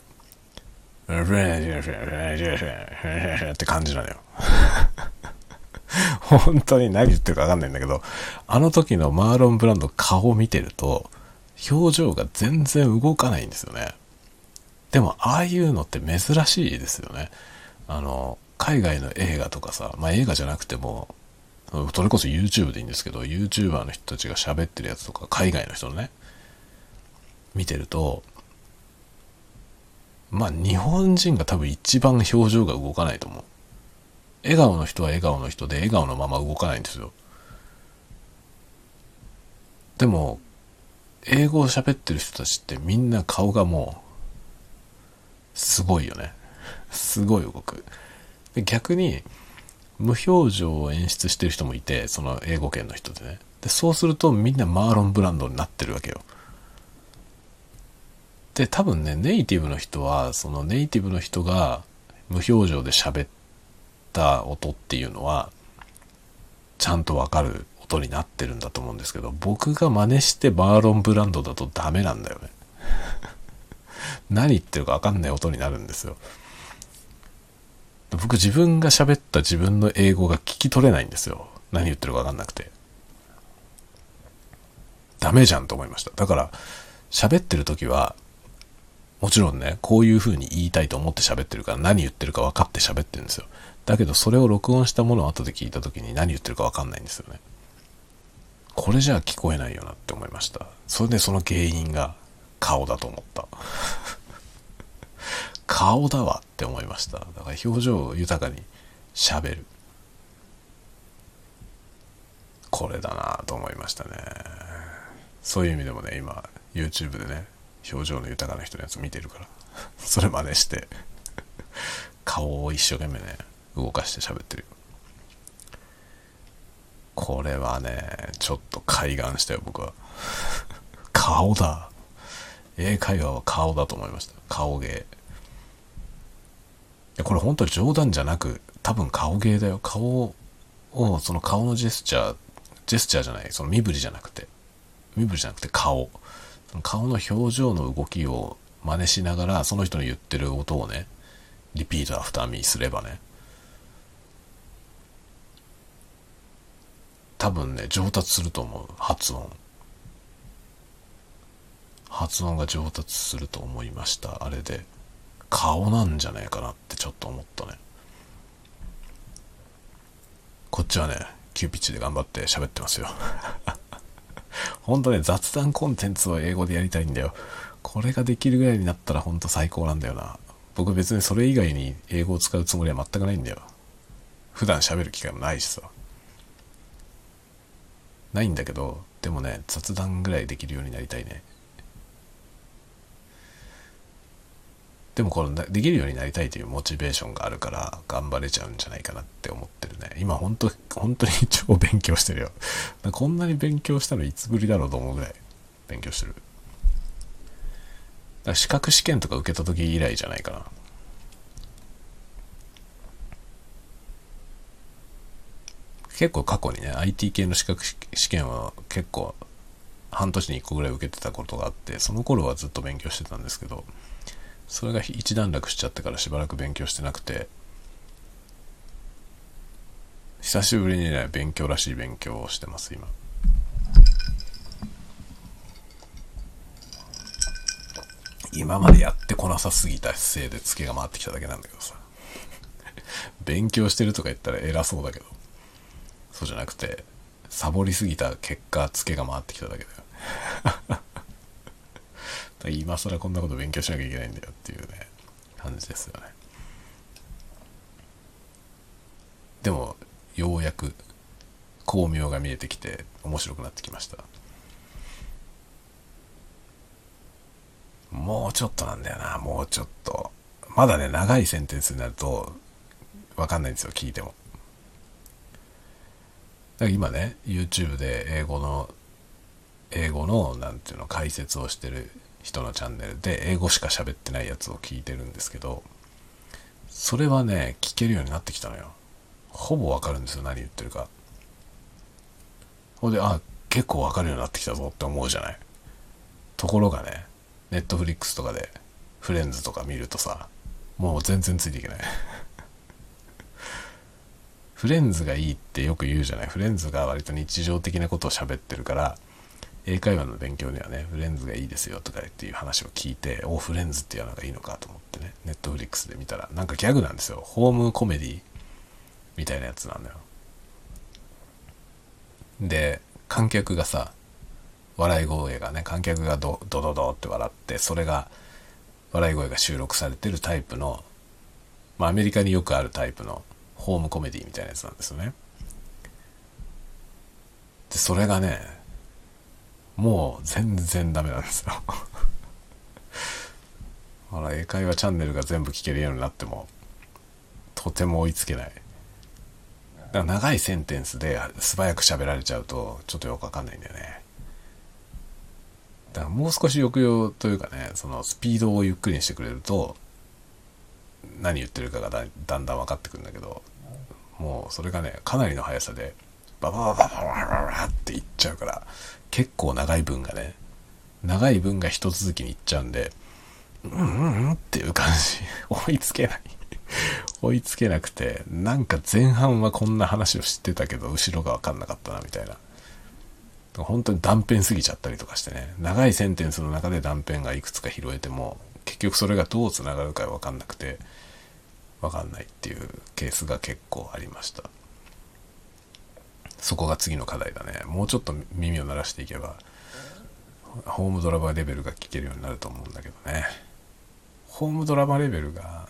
って感じなのよ。本当に何言ってるかわかんないんだけど、あの時のマーロン・ブランド顔を見てると、表情が全然動かないんですよね。でも、ああいうのって珍しいですよね。あの、海外の映画とかさ、まあ映画じゃなくても、それこそ YouTube でいいんですけど、YouTuber の人たちが喋ってるやつとか、海外の人のね、見てるとまあ日本人が多分一番表情が動かないと思う笑顔の人は笑顔の人で笑顔のまま動かないんですよでも英語を喋ってる人たちってみんな顔がもうすごいよね。すごい動く。で逆に無表情を演出してる人もいてその英語圏の人でね。でそうするとみんなマーロンブランドになってるわけよ。で多分ねネイティブの人はそのネイティブの人が無表情で喋った音っていうのはちゃんとわかる音になってるんだと思うんですけど僕が真似してマーロンブランドだとダメなんだよね。何言ってるかわかんない音になるんですよ。僕自分が喋った自分の英語が聞き取れないんですよ。何言ってるかわかんなくて。ダメじゃんと思いました。だから喋ってる時はもちろんねこういう風に言いたいと思って喋ってるから何言ってるか分かって喋ってるんですよ。だけどそれを録音したものを後で聞いた時に何言ってるか分かんないんですよね。これじゃあ聞こえないよなって思いました。それでその原因が顔だと思った。顔だわって思いました。だから表情を豊かに喋る。これだなと思いましたね。そういう意味でもね今 YouTube でね表情の豊かな人のやつ見てるから。それ真似して。顔を一生懸命ね動かして喋ってる。これはねちょっと開眼したよ僕は。顔だ。英会話は顔だと思いました。顔芸。これ本当に冗談じゃなく多分顔芸だよ。顔をその顔のジェスチャージェスチャーじゃないその身振りじゃなくて。身振りじゃなくて顔。顔の表情の動きを真似しながらその人の言ってる音をね repeat after me すればね。多分ね上達すると思う。発音。発音が上達すると思いましたあれで顔なんじゃないかなってちょっと思ったねこっちはね急ピッチで頑張って喋ってますよほんとね、雑談コンテンツを英語でやりたいんだよ。これができるぐらいになったらほんと最高なんだよな。僕別にそれ以外に英語を使うつもりは全くないんだよ。普段喋る機会もないしさ。ないんだけど、でもね、雑談ぐらいできるようになりたいね。でもこのできるようになりたいというモチベーションがあるから頑張れちゃうんじゃないかなって思ってるね。今本当本当に 超勉強してるよ。こんなに勉強したのいつぶりだろうと思うぐらい勉強してる。だから資格試験とか受けた時以来じゃないかな。結構過去にね、IT 系の資格試験は結構半年に1個ぐらい受けてたことがあって、その頃はずっと勉強してたんですけど、それが一段落しちゃってからしばらく勉強してなくて久しぶりにね勉強らしい勉強をしてます今。今までやってこなさすぎたせいでツケが回ってきただけなんだけどさ。勉強してるとか言ったら偉そうだけど。そうじゃなくてサボりすぎた結果ツケが回ってきただけだよ。今更こんなこと勉強しなきゃいけないんだよっていうね感じですよね。でもようやく巧妙が見えてきて面白くなってきました。もうちょっとなんだよなもうちょっと。まだね長いセンテンスになると分かんないんですよ聞いても。だから今ね YouTube で英語の英語の何ていうの解説をしてる人のチャンネルで英語しか喋ってないやつを聞いてるんですけどそれはね聞けるようになってきたのよ。ほぼわかるんですよ何言ってるか。ほんであ結構わかるようになってきたぞって思うじゃない。ところがねネットフリックスとかでフレンズとか見るとさもう全然ついていけない。フレンズがいいってよく言うじゃない。フレンズが割と日常的なことを喋ってるから英会話の勉強にはねフレンズがいいですよとかっていう話を聞いておフレンズっていうのがいいのかと思ってねネットフリックスで見たらなんかギャグなんですよ。ホームコメディみたいなやつなんだよ。で観客がさ笑い声がね観客がドドドドって笑ってそれが笑い声が収録されてるタイプの、まあ、アメリカによくあるタイプのホームコメディみたいなやつなんですよね。でそれがねもう全然ダメなんですよ。ほら英会話チャンネルが全部聞けるようになってもとても追いつけない。だから長いセンテンスで素早く喋られちゃうとちょっとよくわかんないんだよね。だからもう少し抑揚というかねそのスピードをゆっくりにしてくれると何言ってるかがだだんだん分かってくるんだけどもうそれがねかなりの速さでババババババババっていっちゃうから結構長い文がね長い文が一続きにいっちゃうんでうんうんうんっていう感じ追いつけない追いつけなくてなんか前半はこんな話を知ってたけど後ろが分かんなかったなみたいな本当に断片すぎちゃったりとかしてね長いセンテンスの中で断片がいくつか拾えても結局それがどうつながるか分かんなくて分かんないっていうケースが結構ありましたそこが次の課題だね。もうちょっと耳を鳴らしていけばホームドラマレベルが聞けるようになると思うんだけどね。ホームドラマレベルが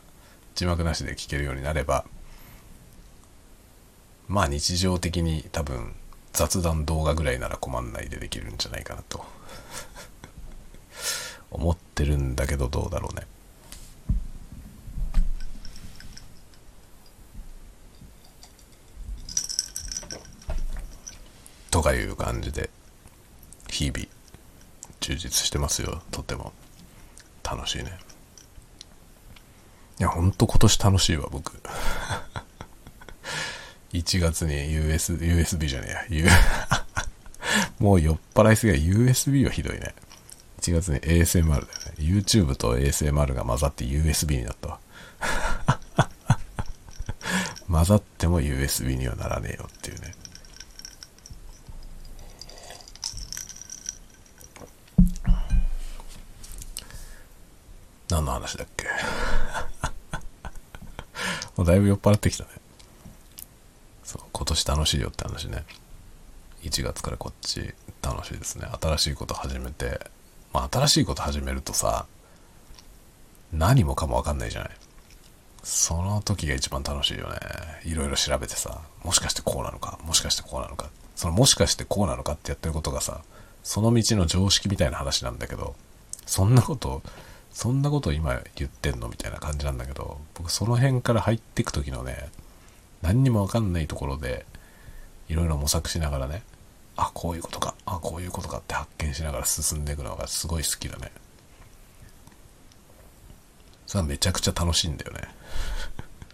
字幕なしで聞けるようになればまあ日常的に多分雑談動画ぐらいなら困んないでできるんじゃないかなと。思ってるんだけどどうだろうね。とかいう感じで日々充実してますよとても楽しいねいやほんと今年楽しいわ僕1月に US USB じゃねえやもう酔っ払いすぎや USB はひどいね1月に ASMR だよね YouTube と ASMR が混ざって USB になったわ混ざっても USB にはならねえよっていうね何の話だっけ。もうだいぶ酔っ払ってきたね。そう今年楽しいよって話ね。1月からこっち楽しいですね。新しいこと始めて。まあ新しいこと始めるとさ何もかも分かんないじゃない。その時が一番楽しいよね。いろいろ調べてさもしかしてこうなのかもしかしてこうなのか。そのもしかしてこうなのかってやってることがさその道の常識みたいな話なんだけどそんなことそんなこと今言ってんの？みたいな感じなんだけど僕その辺から入っていく時のね何にもわかんないところでいろいろ模索しながらねあこういうことかあこういうことかって発見しながら進んでいくのがすごい好きだね。それはめちゃくちゃ楽しいんだよね。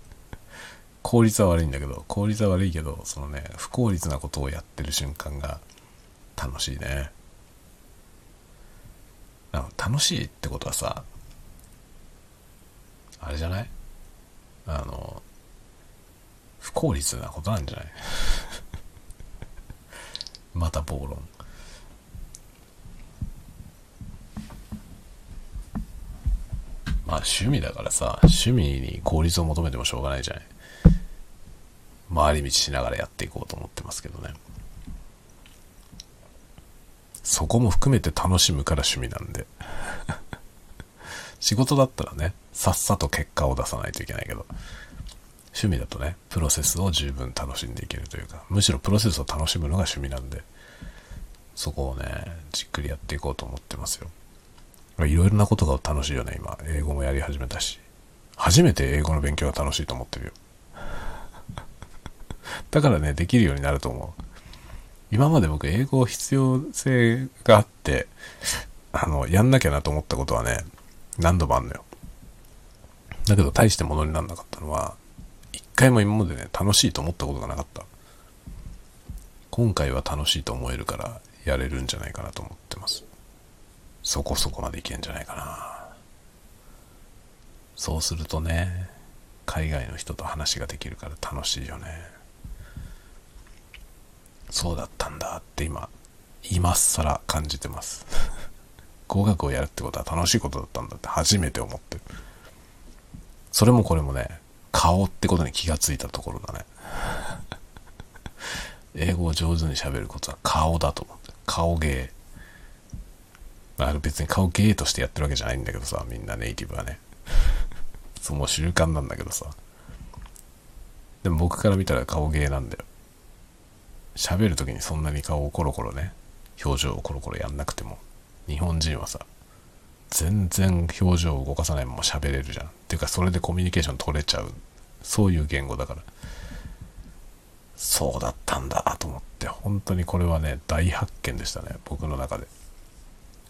効率は悪いんだけど効率は悪いけどそのね不効率なことをやってる瞬間が楽しいね。楽しいってことはさあれじゃない？あの不効率なことなんじゃない？また暴論。まあ趣味だからさ趣味に効率を求めてもしょうがないじゃない？回り道しながらやっていこうと思ってますけどね。そこも含めて楽しむから趣味なんで。仕事だったらねさっさと結果を出さないといけないけど趣味だとねプロセスを十分楽しんでいけるというかむしろプロセスを楽しむのが趣味なんでそこをねじっくりやっていこうと思ってますよ。いろいろなことが楽しいよね今。英語もやり始めたし。初めて英語の勉強が楽しいと思ってるよ。だからねできるようになると思う。今まで僕英語必要性があってあのやんなきゃなと思ったことはね何度もあんのよ。だけど大してものにならなかったのは一回も今までね楽しいと思ったことがなかった。今回は楽しいと思えるからやれるんじゃないかなと思ってます。そこそこまでいけんじゃないかな。そうするとね海外の人と話ができるから楽しいよね。そうだったんだって今今更感じてます。語学をやるってことは楽しいことだったんだって初めて思ってる。それもこれもね、顔ってことに気がついたところだね。英語を上手に喋ることは顔だと思って。顔芸。あの別に顔ゲーとしてやってるわけじゃないんだけどさみんなネイティブはねそうもう習慣なんだけどさでも僕から見たら顔ゲーなんだよ喋る時にそんなに顔をコロコロね表情をコロコロやんなくても日本人はさ全然表情を動かさないまま喋れるじゃん。っていうかそれでコミュニケーション取れちゃう。そういう言語だから。そうだったんだと思って。本当にこれはね大発見でしたね。僕の中で。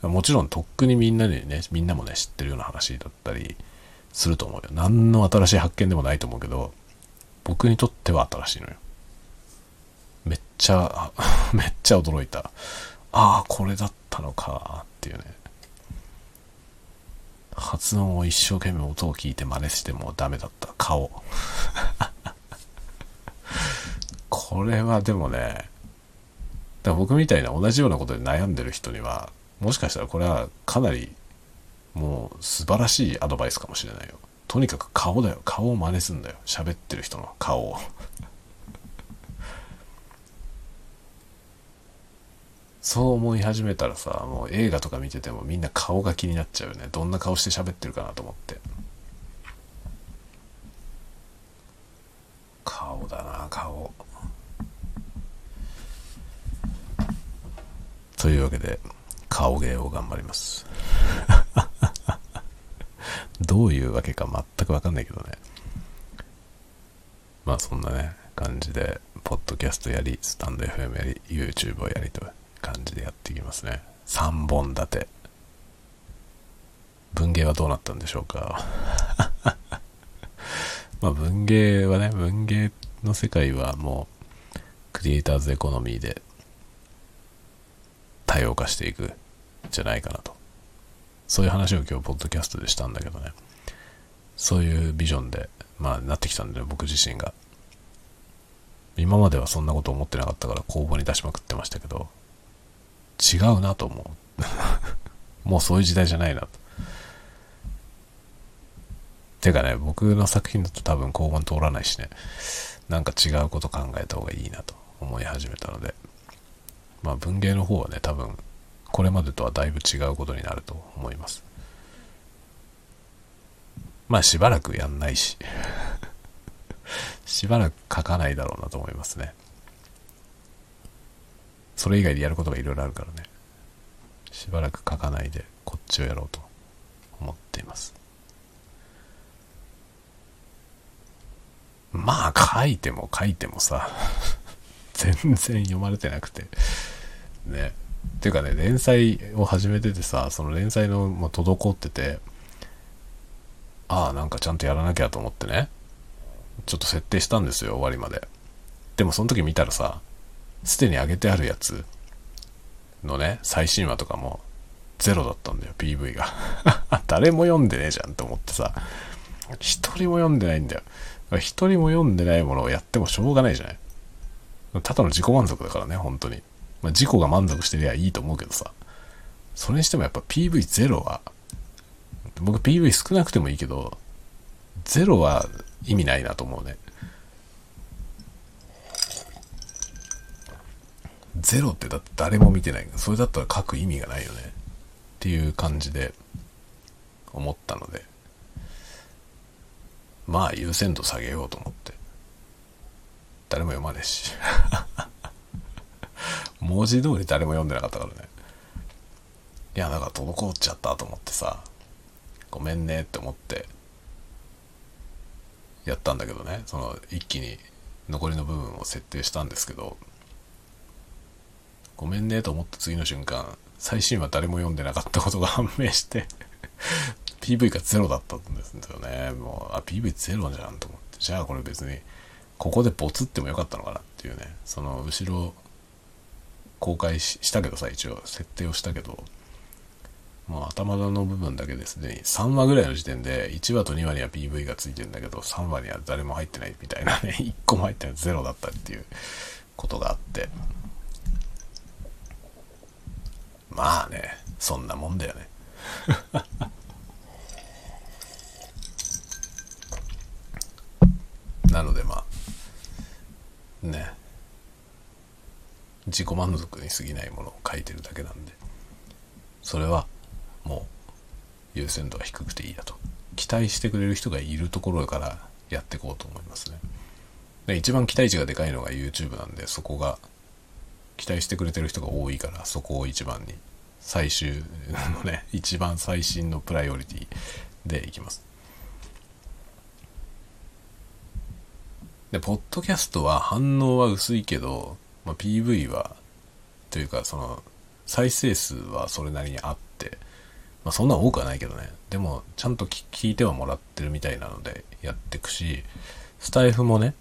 もちろんとっくにみんなにねみんなもね知ってるような話だったりすると思うよ。何の新しい発見でもないと思うけど僕にとっては新しいのよ。めっちゃ めっちゃ驚いた。ああこれだったのかっていうね。発音を一生懸命音を聞いて真似してもダメだった顔。これはでもねだ僕みたいな同じようなことで悩んでる人にはもしかしたらこれはかなりもう素晴らしいアドバイスかもしれないよ。とにかく顔だよ。顔を真似すんだよ。喋ってる人の顔を。そう思い始めたらさもう映画とか見ててもみんな顔が気になっちゃうよね。どんな顔して喋ってるかなと思って。顔だな顔。というわけで顔芸を頑張ります。どういうわけか全く分かんないけどね。まあそんなね感じでポッドキャストやりスタンド FM やり YouTube をやりと。感じでやっていきますね。3本立て。文芸はどうなったんでしょうか？まあ文芸はね文芸の世界はもうクリエイターズエコノミーで多様化していくじゃないかなと。そういう話を今日ポッドキャストでしたんだけどね。そういうビジョンでまあなってきたんで、ね、僕自身が。今まではそんなこと思ってなかったから公募に出しまくってましたけど違うなと思う。もうそういう時代じゃないなと。てかね僕の作品だと多分公募通らないしね。なんか違うこと考えた方がいいなと思い始めたので。まあ文芸の方はね多分これまでとはだいぶ違うことになると思います。まあしばらくやんないし。しばらく書かないだろうなと思いますね。それ以外でやることがいろいろあるからね。しばらく書かないでこっちをやろうと思っています。まあ書いても書いてもさ 全然読まれてなくて。ね。っていうかね連載を始めててさその連載の、まあ、滞っててああなんかちゃんとやらなきゃと思ってねちょっと設定したんですよ終わりまで。でもその時見たらさすでに上げてあるやつのね最新話とかもゼロだったんだよ PV が。誰も読んでねえじゃんと思ってさ。一人も読んでないんだよ。一人も読んでないものをやってもしょうがないじゃない。ただの自己満足だからね本当に。まあ、自己が満足してりゃいいと思うけどさ、それにしてもやっぱ PV0 は、僕 PV 少なくてもいいけど、0は意味ないなと思うね。ゼロってだって誰も見てない。それだったら書く意味がないよね。っていう感じで思ったので、まあ優先度下げようと思って。誰も読まねえし。文字通り誰も読んでなかったからね。いや、だから滞っちゃったと思ってさ、ごめんねって思って、やったんだけどね、その一気に残りの部分を設定したんですけど、ごめんねと思った次の瞬間、最新話誰も読んでなかったことが判明して PV がゼロだったんですよね。もう、あ、PV ゼロじゃんと思って。じゃあこれ別に、ここでボツってもよかったのかなっていうね。その後ろ公開したけどさ、一応設定をしたけど、もう頭の部分だけですでに3話ぐらいの時点で1話と2話には PV がついてんだけど3話には誰も入ってないみたいなね 1個も入ってないゼロだったっていうことがあってまあねそんなもんだよね。なのでまあね自己満足に過ぎないものを書いてるだけなんでそれはもう優先度は低くていいだと。期待してくれる人がいるところからやっていこうと思いますね。で一番期待値がでかいのが YouTube なんでそこが期待してくれてる人が多いからそこを一番に。最終のね一番最新のプライオリティでいきます。でポッドキャストは反応は薄いけど、まあ、PV はというかその再生数はそれなりにあってまあそんな多くはないけどね。でもちゃんと聞いてはもらってるみたいなのでやってくしスタイフもね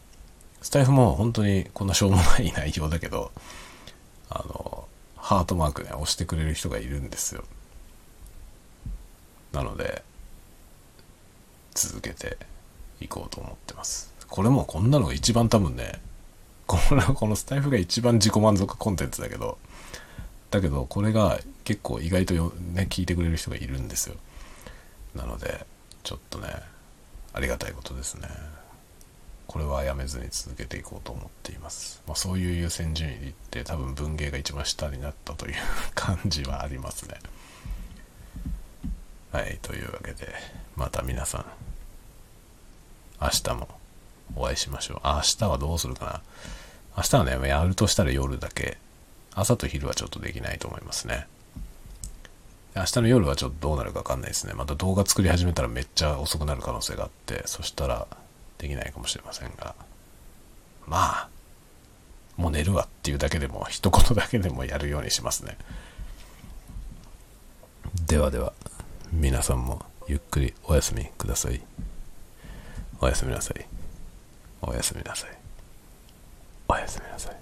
スタイフも本当にこんなしょうもない内容だけどあのハートマークね押してくれる人がいるんですよ。なので続けていこうと思ってます。これもこんなのが一番多分ねこの このスタイフが一番自己満足コンテンツだけどだけどこれが結構意外と、ね、聞いてくれる人がいるんですよ。なのでちょっとねありがたいことですね。これはやめずに続けていこうと思っています、まあ、そういう優先順位で言って多分文芸が一番下になったという感じはありますね。はいというわけでまた皆さん明日もお会いしましょう。明日はどうするかな。明日はねやるとしたら夜だけ朝と昼はちょっとできないと思いますね。明日の夜はちょっとどうなるかわかんないですね。また動画作り始めたらめっちゃ遅くなる可能性があってそしたらできないかもしれませんがまあもう寝るわっていうだけでも一言だけでもやるようにしますね。ではでは皆さんもゆっくりお休みください。おやすみなさい。おやすみなさい。おやすみなさい。